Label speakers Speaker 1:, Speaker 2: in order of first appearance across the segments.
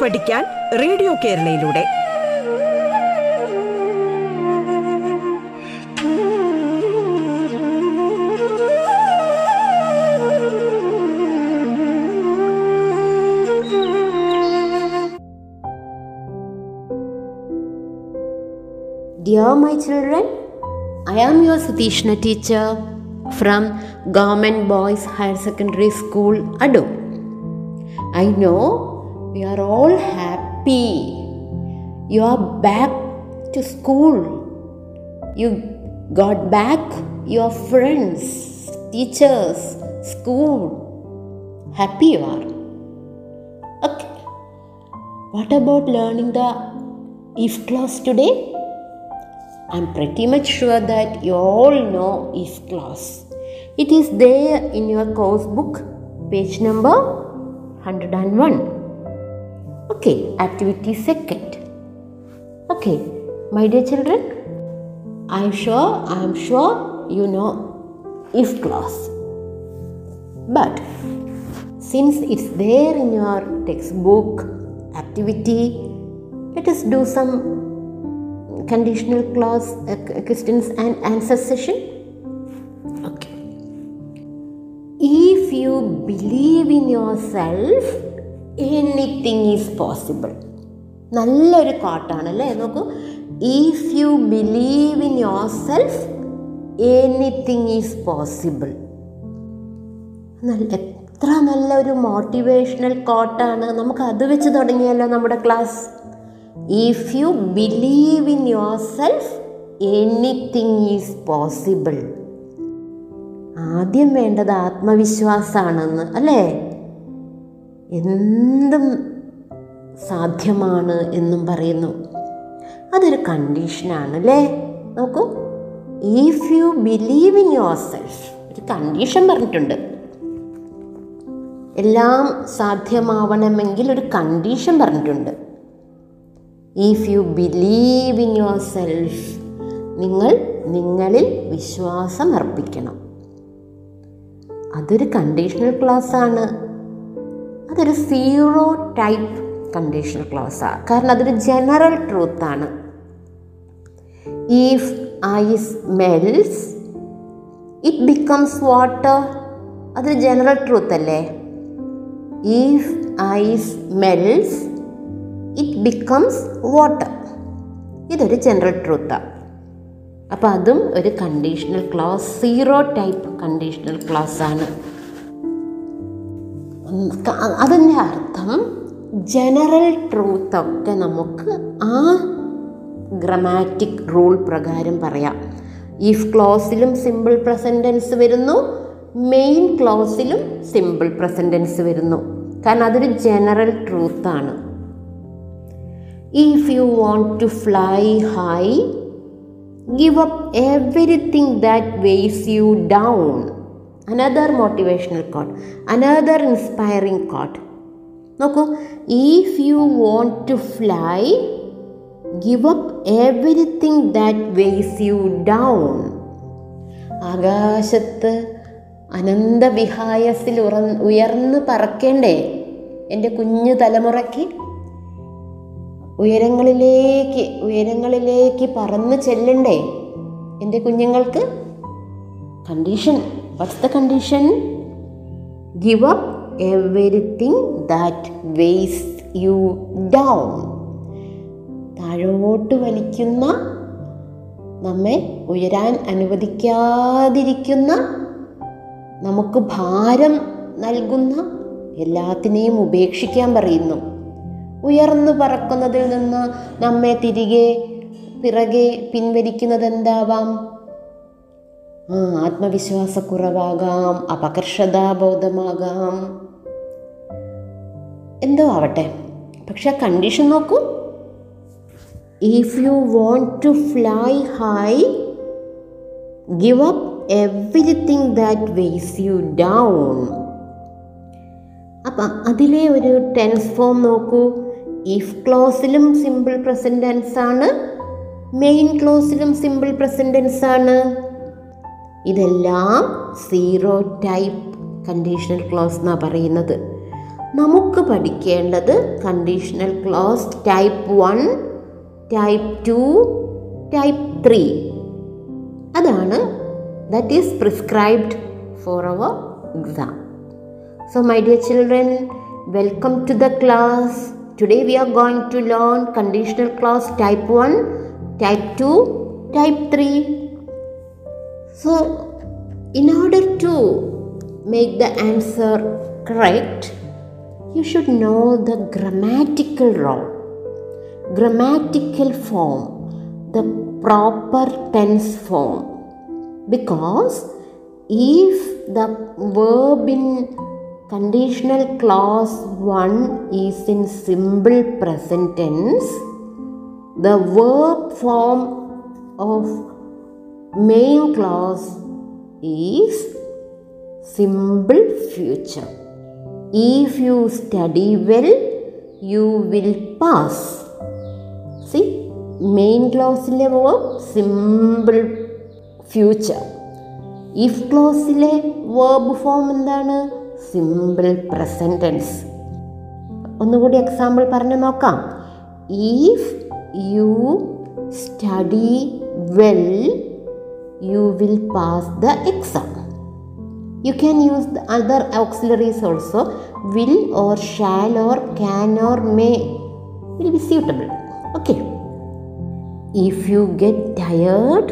Speaker 1: പാട്ട് പഠിക്കാൻ radio കേരളയിലൂടെ.
Speaker 2: I am your Sathishna teacher from government boys higher secondary school ado I know we are all happy. You are back to school. You got back your friends, teachers, school. Happy you are. Okay. What about learning the if clause today? I'm pretty much sure that you all know if clause. It is there in your course book, page number 101. Okay, activity second. Okay, my dear children, I'm sure, I'm sure you know if clause. But since it's there in your textbook activity, let us do some conditional clause uh, questions and answer session. Okay. If you believe in yourself, anything is possible നല്ലൊരു കോട്ടാണ് അല്ലേ? നോക്കൂ. If you believe in yourself anything is possible നല്ല എത്ര നല്ലൊരു motivational കോട്ടാണ്. നമുക്ക് അത് വെച്ച് തുടങ്ങിയല്ലോ നമ്മുടെ class. If you believe in yourself anything is possible ആദ്യം വേണ്ടത് ആത്മവിശ്വാസമാണെന്ന് അല്ലേ? എന്തും സാധ്യമാണ് എന്നും പറയുന്നു. അതൊരു കണ്ടീഷനാണ് അല്ലേ നോക്കൂ. If you believe in yourself ഒരു കണ്ടീഷൻ പറഞ്ഞിട്ടുണ്ട്. എല്ലാം സാധ്യമാവണമെങ്കിൽ ഒരു കണ്ടീഷൻ പറഞ്ഞിട്ടുണ്ട്. If you believe in yourself നിങ്ങൾ നിങ്ങളിൽ വിശ്വാസം അർപ്പിക്കണം. അതൊരു കണ്ടീഷണൽ ക്ലാസ് ആണ്. അതൊരു സീറോ ടൈപ്പ് കണ്ടീഷണൽ ക്ലോസാണ് കാരണം അതൊരു general ട്രൂത്താണ് if ice melts it becomes water അതൊരു ജനറൽ ട്രൂത്ത് അല്ലേ? If ice melts it becomes water ഇതൊരു ജനറൽ ട്രൂത്താണ് അപ്പോൾ അതും ഒരു conditional clause zero type conditional clause ആണ്. അതിന്റെ അർത്ഥം ജനറൽ ട്രൂത്തൊക്കെ നമുക്ക് ആ ഗ്രമാറ്റിക് റൂൾ പ്രകാരം പറയാം. ഇഫ് ക്ലോസിലും സിമ്പിൾ പ്രസന്റൻസ് വരുന്നു മെയിൻ ക്ലോസിലും സിമ്പിൾ പ്രസന്റൻസ് വരുന്നു. കാരണം അതൊരു general ട്രൂത്താണ് if you want to fly high give up everything that weighs you down. Another motivational quote another inspiring quote നോക്കൂ if you want to fly give up everything that weighs you down ആകാശത്ത് അനന്തവിഹായസിൽ ഉറ ഉയർന്ന് പറക്കേണ്ടേ എന്റെ കുഞ്ഞു തലമുറയ്ക്ക്? ഉയരങ്ങളിലേക്ക് ഉയരങ്ങളിലേക്ക് പറന്ന് ചെല്ലണ്ടേ എന്റെ കുഞ്ഞുങ്ങൾക്ക്? Condition what's the condition give up everything that weighs you down താഴോട്ട് വലിക്കുന്ന നമ്മെ ഉയരാൻ അനുവദിക്കാതിരിക്കുന്ന നമുക്ക് ഭാരം നൽകുന്ന എല്ലാത്തിനെയും ഉപേക്ഷിക്കാൻ പറയുന്നു. ഉയർന്നു പറക്കുന്നതിൽ നിന്ന് നമ്മെ തിരികെ പിറകെ പിൻവലിക്കുന്നത് എന്താവാം ആത്മവിശ്വാസക്കുറവാകാം അപകർഷതാബോധമാകാം. എന്തോ ആവട്ടെ പക്ഷെ ആ കണ്ടീഷൻ നോക്കൂ. If you want to fly high give up everything that weighs you down അപ്പം അതിലെ ഒരു ടെൻസ് ഫോം നോക്കൂ. ഇഫ് ക്ലോസിലും സിമ്പിൾ പ്രസന്റൻസ് ആണ്. മെയിൻ ക്ലോസിലും സിമ്പിൾ പ്രസന്റൻസ് ആണ്. ഇതെല്ലാം സീറോ ടൈപ്പ് കണ്ടീഷണൽ ക്ലോസ് എന്നാണ് പറയുന്നത്. നമുക്ക് പഠിക്കേണ്ടത് conditional clause type one type two type three. അതാണ് that is prescribed for our exam so my dear children, welcome to the class today we are going to learn conditional clause type 1, type 2, type 3. So, in order to make the answer correct, you should know the grammatical role, grammatical form, the proper tense form. Because if the verb in conditional clause 1 is in simple present tense, the verb form of main clause is simple future If you study well you will pass C main ക്ലോസിലെ verb simple future if ക്ലോസിലെ verb form എന്താണ്? Simple present tense ഒന്നുകൂടി example പറഞ്ഞു നോക്കാം. If you study well you will pass the exam. You can use the other auxiliaries also will or shall or can or may will be suitable. Okay. If you get tired,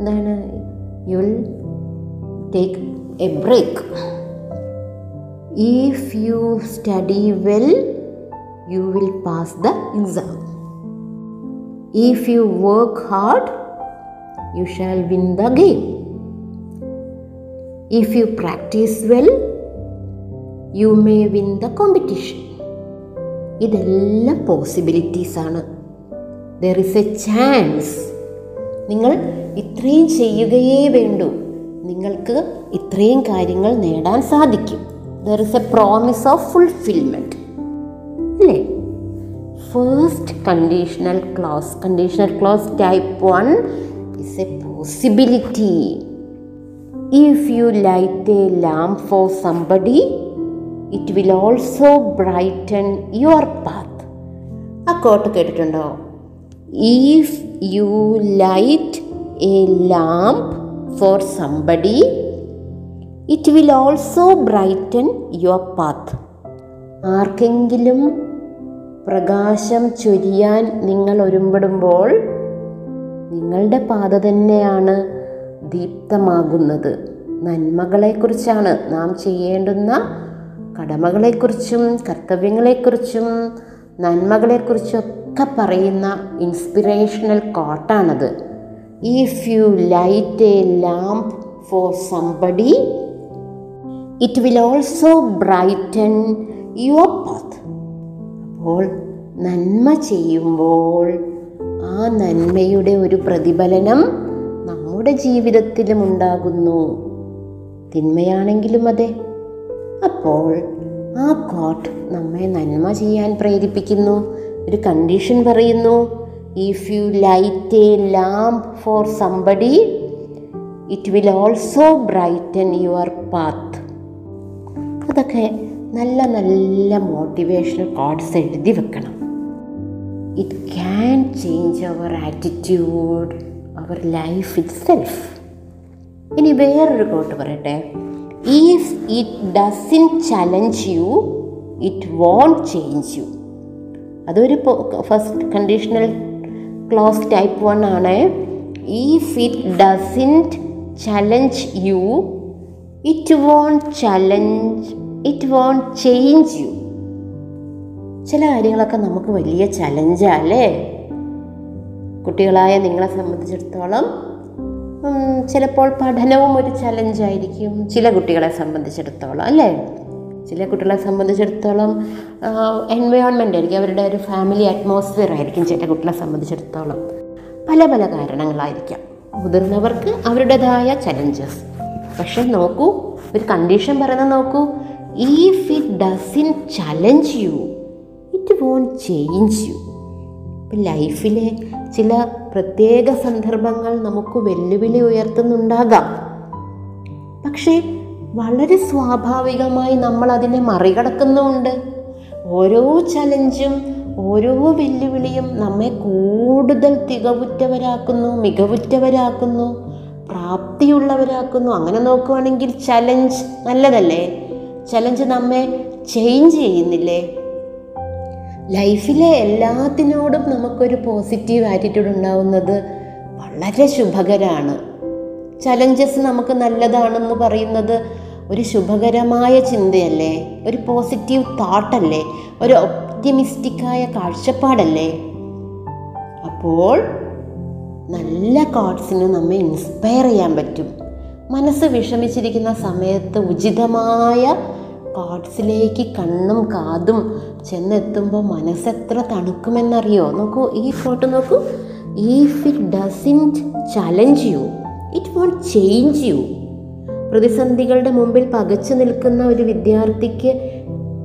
Speaker 2: then uh, you will take a break. If you study well, you will pass the exam. If you work hard, you shall win the game if you practise well you may win the competition ഇതെല്ലാം possibilities ആണ്. There is a chance നിങ്ങൾ ഇത്രയും ചെയ്യുകയേ വേണ്ടൂ. നിങ്ങൾക്ക് ഇത്രയും കാര്യങ്ങൾ നേടാൻ സാധിക്കും. There is a promise of fulfilment അല്ലേ? First conditional clause conditional clause type one is a possibility if you light a lamp for somebody it will also brighten your path ആ കോട്ട് കേട്ടിട്ടുണ്ടോ? If you light a lamp for somebody it will also brighten your path ആർക്കെങ്കിലും പ്രകാശം ചൊരിയാൻ നിങ്ങൾ ഒരുമ്പെടുമ്പോൾ നിങ്ങളുടെ പാത തന്നെയാണ് ദീപ്തമാകുന്നത്. നന്മകളെക്കുറിച്ചാണ് നാം ചെയ്യേണ്ടുന്ന കടമകളെക്കുറിച്ചും കർത്തവ്യങ്ങളെക്കുറിച്ചും നന്മകളെക്കുറിച്ചൊക്കെ പറയുന്ന inspirational കോട്ടാണത് if you light a lamp for somebody it will also brighten your path അപ്പോൾ നന്മ ചെയ്യുമ്പോൾ ആ നന്മയുടെ ഒരു പ്രതിഫലനം നമ്മുടെ ജീവിതത്തിലും ഉണ്ടാകുന്നു. തിന്മയാണെങ്കിലും അതെ. അപ്പോൾ ആ കോട്ട് നമ്മെ നന്മ ചെയ്യാൻ പ്രേരിപ്പിക്കുന്നു. ഒരു കണ്ടീഷൻ പറയുന്നു if you light a lamp for somebody it will also brighten your path അതൊക്കെ നല്ല നല്ല മോട്ടിവേഷണൽ കോഡ്സ് എഴുതി വെക്കണം. It can change our attitude our life itself ഇനി വേറൊരു കോട്ട് പറയട്ടെ? If it doesn't challenge you it won't change you അതൊരു first conditional clause type one ആണ്. If it doesn't challenge you it won't challenge it won't change you ചില കാര്യങ്ങളൊക്കെ നമുക്ക് വലിയ ചലഞ്ചല്ലേ കുട്ടികളായ നിങ്ങളെ സംബന്ധിച്ചിടത്തോളം ചിലപ്പോൾ പഠനവും ഒരു ചലഞ്ചായിരിക്കും ചില കുട്ടികളെ സംബന്ധിച്ചിടത്തോളം അല്ലേ? ചില കുട്ടികളെ സംബന്ധിച്ചിടത്തോളം എൻവയോൺമെന്റ് ആയിരിക്കും അവരുടെ ഒരു ഫാമിലി അറ്റ്മോസ്ഫിയർ ആയിരിക്കും ചില കുട്ടികളെ സംബന്ധിച്ചിടത്തോളം. പല പല കാരണങ്ങളായിരിക്കാം. മുതിർന്നവർക്ക് അവരുടേതായ ചലഞ്ചസ് പക്ഷെ നോക്കൂ ഒരു കണ്ടീഷൻ പറയുന്നത് നോക്കൂ if it doesn't challenge you won't change you ഇപ്പം ലൈഫിലെ ചില പ്രത്യേക സന്ദർഭങ്ങൾ നമുക്ക് വെല്ലുവിളി ഉയർത്തുന്നുണ്ടാകാം. പക്ഷേ വളരെ സ്വാഭാവികമായി നമ്മൾ അതിനെ മറികടക്കുന്നുമുണ്ട് ഓരോ ചലഞ്ചും ഓരോ വെല്ലുവിളിയും നമ്മെ കൂടുതൽ തികവുറ്റവരാക്കുന്നു മികവുറ്റവരാക്കുന്നു പ്രാപ്തിയുള്ളവരാക്കുന്നു. അങ്ങനെ നോക്കുവാണെങ്കിൽ ചലഞ്ച് നല്ലതല്ലേ? ചലഞ്ച് നമ്മെ ചേഞ്ച് ചെയ്യുന്നില്ലേ? ലൈഫിലെ എല്ലാത്തിനോടും നമുക്കൊരു പോസിറ്റീവ് ആറ്റിറ്റ്യൂഡ് ഉണ്ടാവുന്നത് വളരെ ശുഭകരമാണ് ചലഞ്ചസ് നമുക്ക് നല്ലതാണെന്ന് പറയുന്നത് ഒരു ശുഭകരമായ ചിന്തയല്ലേ? ഒരു പോസിറ്റീവ് തോട്ടല്ലേ ഒരു ഒപ്റ്റിമിസ്റ്റിക്കായ കാഴ്ചപ്പാടല്ലേ? അപ്പോൾ നല്ല കോട്സിന് നമ്മെ ഇൻസ്പയർ ചെയ്യാൻ പറ്റും. മനസ്സ് വിഷമിച്ചിരിക്കുന്ന സമയത്ത് ഉചിതമായ കോട്സിലേക്ക് കണ്ണും കാതും ചെന്നെത്തുമ്പോൾ മനസ്സെത്ര തണുക്കുമെന്നറിയോ? നോക്കൂ ഈ ഫോട്ടോ നോക്കൂ. If it doesn't challenge you it won't change you പ്രതിസന്ധികളുടെ മുമ്പിൽ പകച്ചു നിൽക്കുന്ന ഒരു വിദ്യാർത്ഥിക്ക്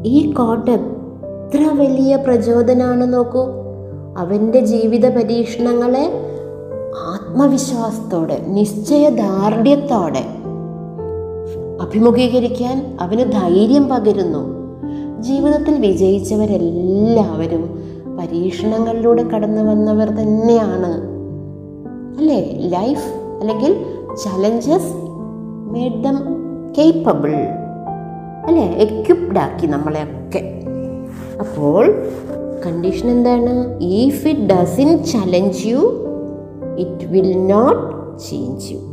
Speaker 2: ഈ കോട്ട് എത്ര വലിയ പ്രചോദനമാണ് നോക്കൂ. അവന്റെ ജീവിത പരീക്ഷണങ്ങളെ ആത്മവിശ്വാസത്തോടെ നിശ്ചയദാർഢ്യത്തോടെ അഭിമുഖീകരിക്കാൻ അവന് ധൈര്യം പകരുന്നു. ജീവിതത്തിൽ വിജയിച്ചവരെല്ലാവരും പരീക്ഷണങ്ങളിലൂടെ കടന്നു വന്നവർ തന്നെയാണ്. അല്ലേ? ലൈഫ് അല്ലെങ്കിൽ ചലഞ്ചസ് മേഡ് ദം കേപ്പബിൾ അല്ലേ? എക്യുപ്ഡ് ആക്കി നമ്മളെയൊക്കെ. അപ്പോൾ കണ്ടീഷൻ എന്താണ്? If it doesn't challenge you it will not
Speaker 1: change you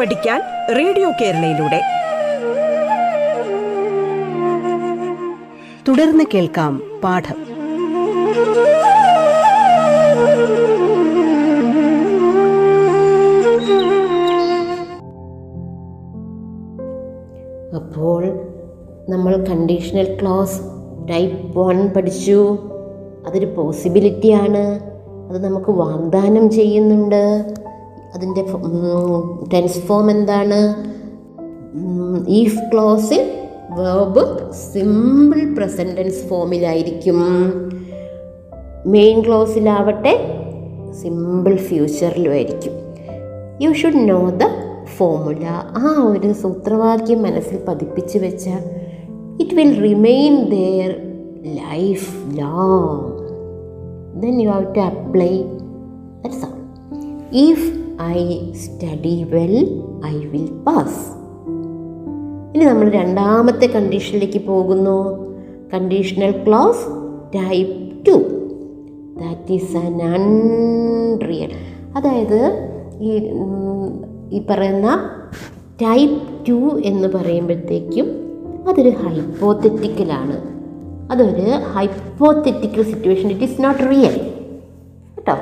Speaker 1: പഠിക്കാൻ റേഡിയോ കേരളയിലൂടെ. തുടർന്ന് കേൾക്കാം പാഠം.
Speaker 2: അപ്പോൾ നമ്മൾ കണ്ടീഷണൽ ക്ലോസ് ടൈപ്പ് വൺ പഠിച്ചു. അതൊരു പോസിബിലിറ്റിയാണ് അത് നമുക്ക് വാഗ്ദാനം ചെയ്യുന്നുണ്ട്. അതിന്റെ ടെൻസ് ഫോം എന്താണ്? ഈഫ് ക്ലോസിൽ വേർബ് സിമ്പിൾ പ്രസന്റൻസ് ഫോമിലായിരിക്കും മെയിൻ ക്ലോസിലാവട്ടെ സിമ്പിൾ ഫ്യൂച്ചറിലും ആയിരിക്കും you should know the formula ആ ഒരു സൂത്രവാക്യം മനസ്സിൽ പതിപ്പിച്ച് വെച്ച it will remain there lifelong then you have to apply that's all if I study well I will pass ഇനി നമ്മൾ രണ്ടാമത്തെ കണ്ടീഷനിലേക്ക് പോകുന്നു. Conditional clause type two that is an unreal അതായത് ഈ ഈ പറയുന്ന ടൈപ്പ് ടു എന്ന് പറയുമ്പോഴത്തേക്കും അതൊരു ഹൈപ്പോത്തറ്റിക്കലാണ് അതൊരു hypothetical situation it is not real കേട്ടോ?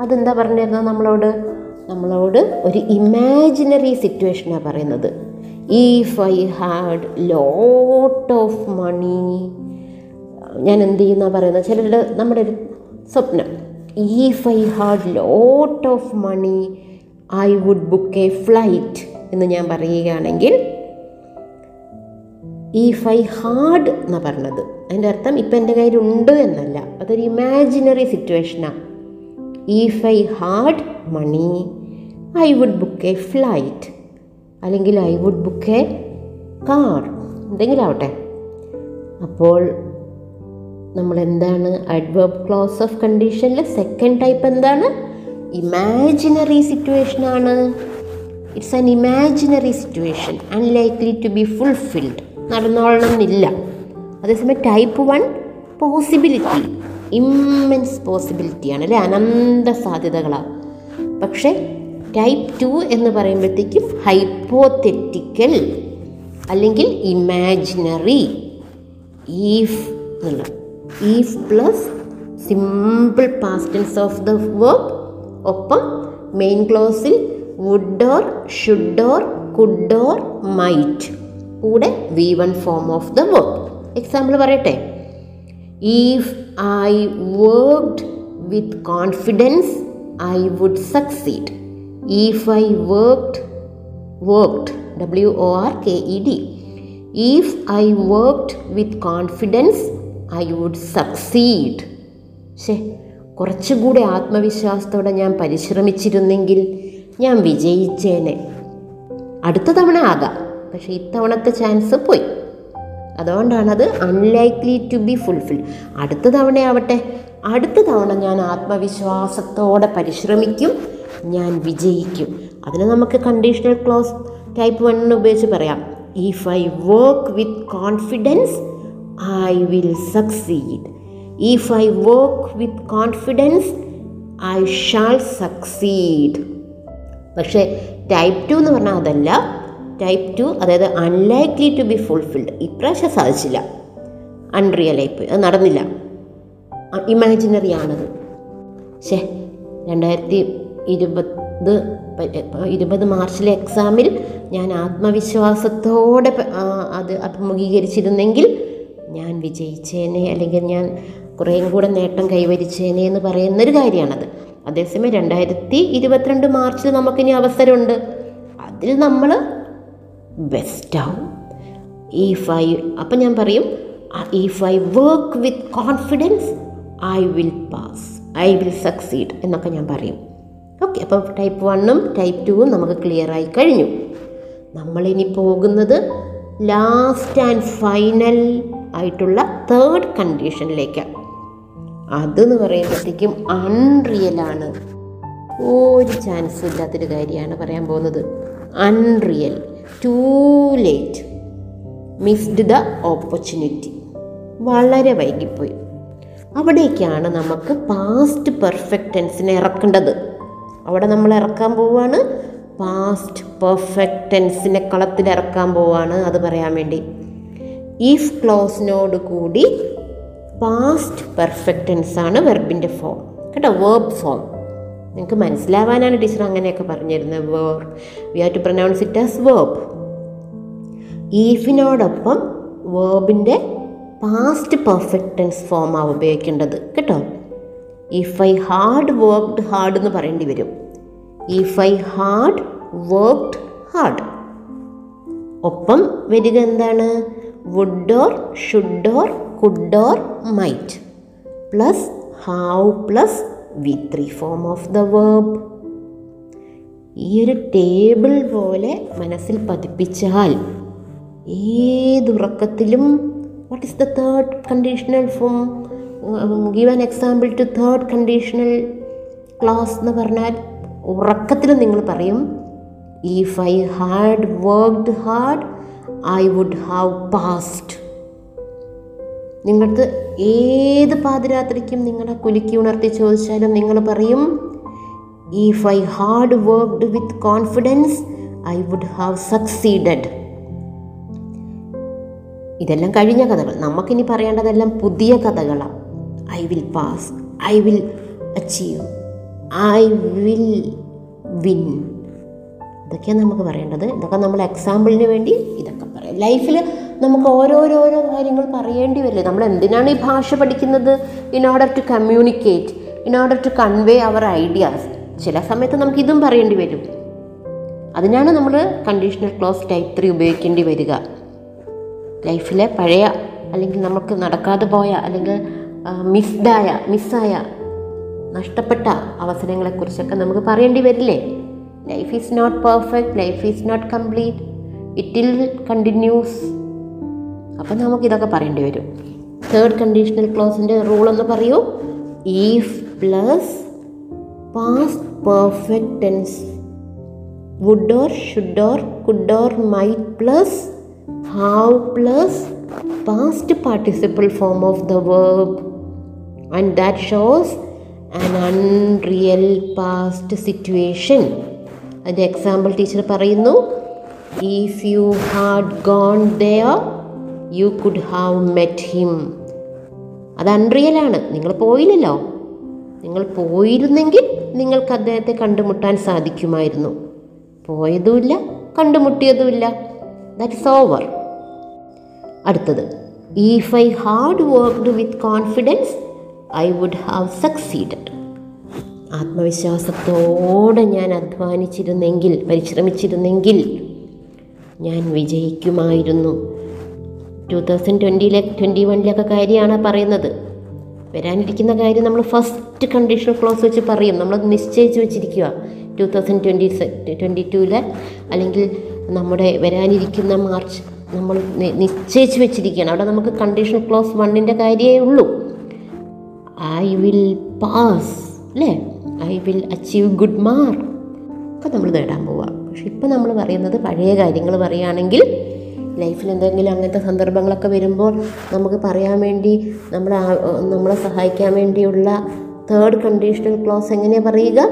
Speaker 2: അതെന്താ പറഞ്ഞിരുന്നത് നമ്മളോട്? നമ്മളോട് ഒരു ഇമാജിനറി സിറ്റുവേഷനാണ് പറയുന്നത്. If I had lot of money ഞാൻ എന്ത് ചെയ്യുന്ന പറയുന്നത്? ചിലരുടെ നമ്മുടെ ഒരു സ്വപ്നം. If I had lot of money I would book a flight എന്ന് ഞാൻ പറയുകയാണെങ്കിൽ ഈഫ് ഐ ഹാഡ് എന്നാണ് പറഞ്ഞത്? അതിന്റെ അർത്ഥം ഇപ്പം എന്റെ കയ്യിലുണ്ട് എന്നല്ല. അതൊരു ഇമാജിനറി സിറ്റുവേഷനാണ് if I had money I would book a flight അല്ലെങ്കിൽ I would book a car എന്തെങ്കിലും ആവട്ടെ അപ്പോൾ നമ്മൾ എന്താണ് അഡ്വേർബ് ക്ലോസ് ഓഫ് കണ്ടീഷനിൽ സെക്കൻഡ് ടൈപ്പ് എന്താണ്? ഇമാജിനറി സിറ്റുവേഷൻ ആണ്. It's an imaginary situation unlikely to be fulfilled നടന്നോളണമെന്നില്ല. അതേസമയം ടൈപ്പ് വൺ പോസിബിലിറ്റി ഇമ്മൻസ് പോസിബിലിറ്റിയാണ് അല്ലേ? അനന്ത സാധ്യതകളാണ് പക്ഷേ ടൈപ്പ് ടു എന്ന് പറയുമ്പോഴത്തേക്കും ഹൈപ്പോത്തെറ്റിക്കൽ അല്ലെങ്കിൽ ഇമാജിനറി ഈഫ് എന്നുള്ള. If plus simple past tense of the verb. ഒപ്പം main ക്ലോസിൽ would or should or could or might കൂടെ V one form of the verb. Example പറയട്ടെ. If I worked with confidence I would succeed if I worked worked W O R K E D if I worked with confidence I would succeed ശേ കുറച്ചുകൂടെ ആത്മവിശ്വാസത്തോടെ ഞാൻ പരിശ്രമിച്ചിരുന്നെങ്കിൽ ഞാൻ വിജയിച്ചേനെ. അടുത്ത തവണ ആകാം പക്ഷേ ഇത്തവണത്തെ ചാൻസ് പോയി. അതുകൊണ്ടാണത് അൺലൈക്ലി ടു ബി ഫുൾഫിൽ അടുത്ത തവണയാവട്ടെ അടുത്ത തവണ ഞാൻ ആത്മവിശ്വാസത്തോടെ പരിശ്രമിക്കും. ഞാൻ വിജയിക്കും. അതിന് നമുക്ക് കണ്ടീഷണൽ ക്ലോസ് ടൈപ്പ് വണ്ണിന് ഉപയോഗിച്ച് പറയാം. If I work with confidence I will succeed if I work with confidence I shall succeed പക്ഷേ ടൈപ്പ് ടു എന്ന് പറഞ്ഞാൽ അതല്ല. ടൈപ്പ് ടു അതായത് അൺലൈക്ലി ടു ബി ഫുൾഫിൽഡ് ഇപ്രാവശ്യം സാധിച്ചില്ല. അൺറിയൽ ലൈഫ് അത് നടന്നില്ല. ഇമാജിനറി ആണത്. ശേ രണ്ടായിരത്തി ഇരുപത് ഇരുപത് മാർച്ചിലെ എക്സാമിൽ ഞാൻ ആത്മവിശ്വാസത്തോടെ അത് അഭിമുഖീകരിച്ചിരുന്നെങ്കിൽ ഞാൻ വിജയിച്ചേനെ അല്ലെങ്കിൽ ഞാൻ കുറേയും കൂടെ നേട്ടം കൈവരിച്ചേനെ എന്ന് പറയുന്നൊരു കാര്യമാണത്. അതേസമയം രണ്ടായിരത്തി ഇരുപത്തിരണ്ട് മാർച്ചിൽ നമുക്കിനി അവസരമുണ്ട്. അതിൽ നമ്മൾ ബെസ്റ്റാവും ഇഫ് ഐ അപ്പം ഞാൻ പറയും if I work with confidence I will pass I will succeed എന്നൊക്കെ ഞാൻ പറയും. ഓക്കെ അപ്പോൾ ടൈപ്പ് വണ്ണും ടൈപ്പ് ടുവും നമുക്ക് ക്ലിയർ ആയി കഴിഞ്ഞു. നമ്മളിനി പോകുന്നത് ലാസ്റ്റ് ആൻഡ് ഫൈനൽ ആയിട്ടുള്ള തേർഡ് കണ്ടീഷനിലേക്കാണ് അതെന്ന് പറയുമ്പോഴത്തേക്കും അൺറിയലാണ് ഒരു ചാൻസ് ഇല്ലാത്തൊരു കാര്യമാണ് പറയാൻ പോകുന്നത്. Unreal too late missed the opportunity വളരെ വൈകിപ്പോയി. അവിടേക്കാണ് നമുക്ക് പാസ്റ്റ് പെർഫെക്റ്റ് ടെൻസിനെ ഇറക്കേണ്ടത്. അവിടെ നമ്മൾ ഇറക്കാൻ പോവുകയാണ് പാസ്റ്റ് പെർഫെക്റ്റ് ടെൻസിന്റെ കളത്തിൽ ഇറക്കാൻ പോവാണ് അത് പറയാൻ വേണ്ടി. ഇഫ് ക്ലോസിനോട് കൂടി പാസ്റ്റ് പെർഫെക്റ്റ് ടെൻസ് ആണ് വെർബിന്റെ ഫോം കേട്ടോ വേർബ് ഫോം നിങ്ങൾക്ക് മനസ്സിലാവാനാണ് ടീച്ചർ അങ്ങനെയൊക്കെ പറഞ്ഞിരുന്നത്. Where we have to pronounce it as verb ഈഫിനോടൊപ്പം വേർബിന്റെ പാസ്റ്റ് പെർഫെക്റ്റ് ടെൻസ് ഫോമാണ് ഉപയോഗിക്കേണ്ടത്. കേട്ടോ? If I had worked hard എന്ന് പറയേണ്ടി വരും. If I had worked hard ഒപ്പം വരിക എന്താണ്? Would or should or could or might plus have plus V three form of the verb ഈ ഒരു ടേബിൾ പോലെ മനസ്സിൽ പതിപ്പിച്ചാൽ ഏതുറക്കത്തിലും what is the third conditional form give an example to third conditional class എന്ന് പറഞ്ഞാൽ ഉറക്കത്തിൽ നിങ്ങൾ പറയും if I had worked hard I would have passed നിങ്ങൾക്ക് ഏത് പാതിരാത്രിക്കും നിങ്ങളെ കുലുക്കി ഉണർത്തി ചോദിച്ചാലും നിങ്ങൾ പറയും if I hard worked with confidence I would have succeeded ഇതെല്ലാം കഴിഞ്ഞ കഥകൾ. നമുക്കിനി പറയേണ്ടതെല്ലാം പുതിയ കഥകളാണ് I will pass I will achieve I will win ഇതൊക്കെയാണ് നമുക്ക് പറയേണ്ടത്. ഇതൊക്കെ നമ്മൾ എക്സാമ്പിളിന് വേണ്ടി ഇതൊക്കെ പറയാം. ലൈഫിൽ നമുക്ക് ഓരോരോരോ കാര്യങ്ങൾ പറയേണ്ടി വരില്ലേ? നമ്മൾ എന്തിനാണ് ഈ ഭാഷ പഠിക്കുന്നത്? In order to communicate in order to convey our ideas ചില സമയത്ത് നമുക്ക് ഇതും പറയേണ്ടി വരും. അതിനാണ് നമ്മൾ കണ്ടീഷണൽ ക്ലോസ് ടൈപ്പ് ത്രീ ഉപയോഗിക്കേണ്ടി വരിക. ലൈഫിലെ പഴയ അല്ലെങ്കിൽ നമുക്ക് നടക്കാതെ പോയ അല്ലെങ്കിൽ മിസ്ഡായ മിസ്സായ നഷ്ടപ്പെട്ട അവസരങ്ങളെക്കുറിച്ചൊക്കെ നമുക്ക് പറയേണ്ടി വരില്ലേ? Life is not perfect life is not complete it'll continues അപ്പം നമുക്കിതൊക്കെ പറയേണ്ടി വരും. തേർഡ് കണ്ടീഷണൽ ക്ലോസിന്റെ റൂൾ എന്ന് പറയൂ. If plus past perfect tense would or should or could or might plus have plus past participle form of the verb. And that shows an unreal past situation. അതിന്റെ example teacher പറയുന്നു if you had gone there you could have met him അത് അൺറിയലാണ് നിങ്ങൾ പോയില്ലല്ലോ. നിങ്ങൾ പോയിരുന്നെങ്കിൽ നിങ്ങൾക്ക് അദ്ദേഹത്തെ കണ്ടുമുട്ടാൻ സാധിക്കുമായിരുന്നു. പോയതുമില്ല കണ്ടുമുട്ടിയതുമില്ല. ദാറ്റ്സ് ഓവർ അടുത്തത് if I hard worked with confidence I would have succeeded ആത്മവിശ്വാസത്തോടെ ഞാൻ അധ്വാനിച്ചിരുന്നെങ്കിൽ പരിശ്രമിച്ചിരുന്നെങ്കിൽ ഞാൻ വിജയിക്കുമായിരുന്നു. ടു തൗസൻഡ് ട്വന്റിയിലെ ട്വന്റി വണ്ണിലൊക്കെ കാര്യമാണ് പറയുന്നത്. വരാനിരിക്കുന്ന കാര്യം നമ്മൾ ഫസ്റ്റ് കണ്ടീഷണൽ ക്ലോസ് വെച്ച് പറയും. നമ്മൾ നിശ്ചയിച്ച് വെച്ചിരിക്കുക. ടു തൗസൻഡ് ട്വന്റി ട്വന്റി ടൂവിലെ അല്ലെങ്കിൽ നമ്മുടെ വരാനിരിക്കുന്ന മാർച്ച് നമ്മൾ നിശ്ചയിച്ച് വെച്ചിരിക്കുകയാണ്. അവിടെ നമുക്ക് കണ്ടീഷൻ ക്ലോസ് വണ്ണിന്റെ കാര്യമേ ഉള്ളൂ. ഐ വിൽ പാസ് അല്ലേ? I will achieve good mark ഒക്കെ നമ്മൾ നേടാൻ പോവാം. പക്ഷെ ഇപ്പം നമ്മൾ പറയുന്നത് പഴയ കാര്യങ്ങൾ പറയുകയാണെങ്കിൽ ലൈഫിൽ എന്തെങ്കിലും അങ്ങനത്തെ സന്ദർഭങ്ങളൊക്കെ വരുമ്പോൾ നമുക്ക് പറയാൻ വേണ്ടി നമ്മളെ നമ്മളെ സഹായിക്കാൻ വേണ്ടിയുള്ള തേർഡ് കണ്ടീഷണൽ ക്ലോസ് എങ്ങനെയാണ് പറയുക?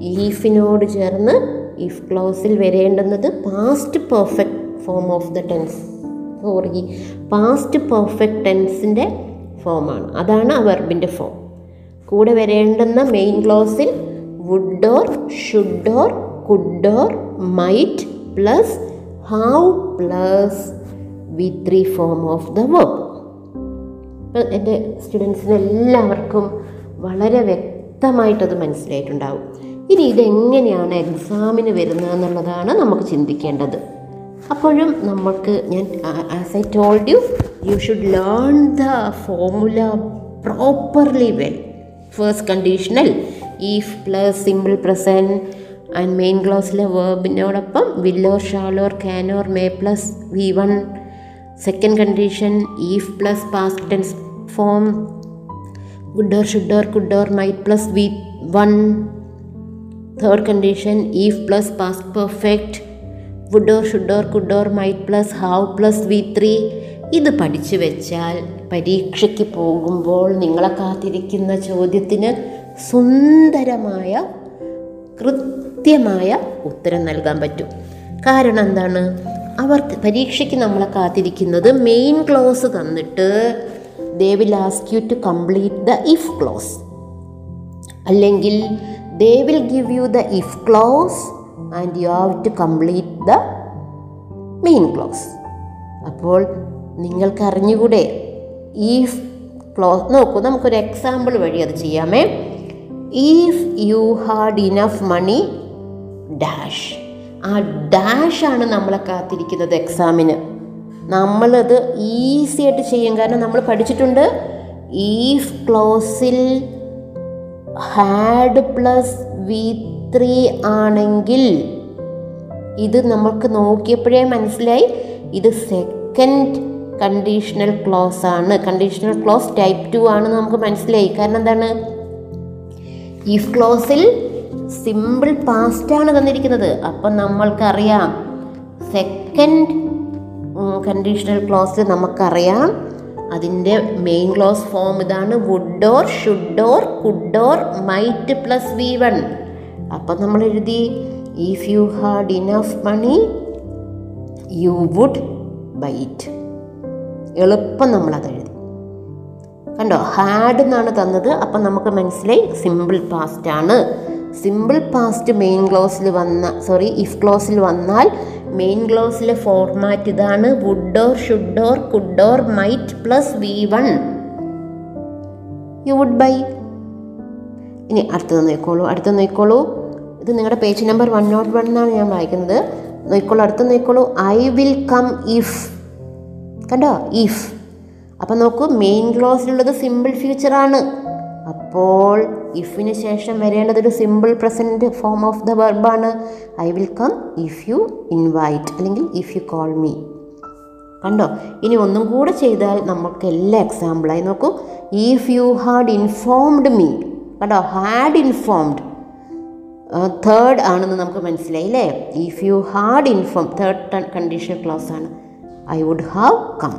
Speaker 2: ഈഫിനോട് ചേർന്ന് ഇഫ് ക്ലോസിൽ വരേണ്ടുന്നത് past perfect form of the tense sorry past perfect ടെൻസിന്റെ ഫോമാണ്. അതാണ് ആ വെർബിന്റെ ഫോം. കൂടെ വരേണ്ടുന്ന main ക്ലോസിൽ would or should or could or might plus have plus V three form of the verb ഇപ്പം എന്റെ സ്റ്റുഡൻസിന് എല്ലാവർക്കും വളരെ വ്യക്തമായിട്ടത് മനസ്സിലായിട്ടുണ്ടാവും. ഇനി ഇതെങ്ങനെയാണ് എക്സാമിന് വരുന്നത് എന്നുള്ളതാണ് നമുക്ക് ചിന്തിക്കേണ്ടത്. അപ്പോഴും നമുക്ക് ഞാൻ as I told you you should learn the formula properly well first conditional if plus simple present and main ക്ലോസിലെ വേർബിനോടൊപ്പം will or shall or can or may plus V one second condition if plus past tense form would or should or could or might plus V one third condition if plus past perfect would or should or could or might plus have plus V three ഇത് പഠിച്ചു വെച്ചാൽ പരീക്ഷയ്ക്ക് പോകുമ്പോൾ നിങ്ങളെ കാത്തിരിക്കുന്ന ചോദ്യത്തിന് സുന്ദരമായ കൃത്യമായ ഉത്തരം നൽകാൻ പറ്റും. കാരണം എന്താണ്? അവർ പരീക്ഷയ്ക്ക് നമ്മളെ കാത്തിരിക്കുന്നത് മെയിൻ ക്ലോസ് തന്നിട്ട് they will ask you to complete the if clause അല്ലെങ്കിൽ they will give you the if clause and you have to complete the main clause അപ്പോൾ നിങ്ങൾക്ക് അറിഞ്ഞുകൂടെ ഈഫ് ക്ലോസ് നോക്കൂ നമുക്കൊരു എക്സാമ്പിൾ വഴി അത് ചെയ്യാമേ. If you had enough money dash ആ dash ആണ് നമ്മളെ കാത്തിരിക്കുന്നത് എക്സാമിന് നമ്മളത് ഈസി ആയിട്ട് ചെയ്യും. കാരണം നമ്മൾ പഠിച്ചിട്ടുണ്ട്. ഈഫ് ക്ലോസിൽ ഹാഡ് പ്ലസ് വി ത്രീ ആണെങ്കിൽ ഇത് നമുക്ക് നോക്കിയപ്പോഴേ മനസ്സിലായി. ഇത് സെക്കൻഡ് കണ്ടീഷണൽ ക്ലോസ് ആണ്. കണ്ടീഷണൽ ക്ലോസ് ടൈപ്പ് ടു ആണ് നമുക്ക് മനസ്സിലായി. കാരണം എന്താണ്? ഇഫ് ക്ലോസിൽ സിമ്പിൾ പാസ്റ്റ് ആണ് തന്നിരിക്കുന്നത്. അപ്പം നമ്മൾക്കറിയാം. സെക്കൻഡ് കണ്ടീഷണൽ ക്ലോസ് നമുക്കറിയാം. അതിന്റെ മെയിൻ ക്ലോസ് ഫോം ഇതാണ്. Would or should or could or might plus V one അപ്പം നമ്മൾ എഴുതി if you had enough money you would buy it എളുപ്പം നമ്മളത് എഴുതി. കണ്ടോ? ഹാഡ് എന്നാണ് തന്നത്. അപ്പം നമുക്ക് മനസ്സിലായി സിമ്പിൾ പാസ്റ്റ് ആണ്. സിമ്പിൾ പാസ്റ്റ് മെയിൻ ക്ലോസിൽ വന്ന സോറി ഇഫ് ക്ലോസിൽ വന്നാൽ മെയിൻ ക്ലോസിലെ ഫോർമാറ്റ് ഇതാണ്. Would or should or could or might plus V one you would buy ഇനി അടുത്തത് നോക്കിക്കോളൂ. അടുത്ത നോക്കിക്കോളൂ. ഇത് നിങ്ങളുടെ page number one note one എന്നാണ് ഞാൻ വായിക്കുന്നത്. നോക്കിക്കോളൂ. അടുത്ത നോക്കിക്കോളൂ. ഐ വിൽ കം ഇഫ് കണ്ടോ? ഇഫ് അപ്പം നോക്കൂ മെയിൻ ക്ലോസിലുള്ളത് സിമ്പിൾ ഫ്യൂച്ചറാണ് അപ്പോൾ ഇഫിന് ശേഷം വരേണ്ടത് ഒരു simple present form of the വെർബാണ് I will come if you invite അല്ലെങ്കിൽ ഇഫ് യു കോൾ മീ കണ്ടോ? ഇനി ഒന്നും കൂടെ ചെയ്താൽ നമുക്ക് എല്ലാ എക്സാമ്പിളായി നോക്കൂ. If you had informed me കണ്ടോ? ഹാഡ് ഇൻഫോംഡ് തേർഡ് ആണെന്ന് നമുക്ക് മനസ്സിലായി അല്ലേ if you had inform third condition class ആണ്. ഐ വുഡ് ഹാവ് കം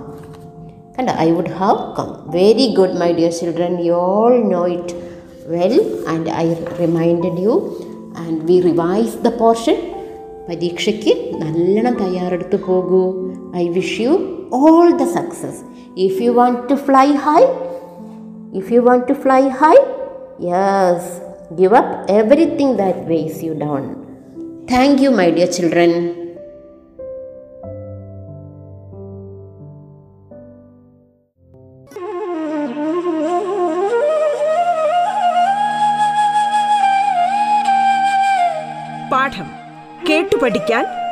Speaker 2: കണ്ട I would have come very good my dear children you all know it well and I reminded you and we revise the portion പരീക്ഷയ്ക്ക് നല്ലോണം തയ്യാറെടുത്ത് പോകൂ I wish you all the success if you want to fly high If you want to fly high, yes, give up everything that weighs you down. Thank you, my dear children.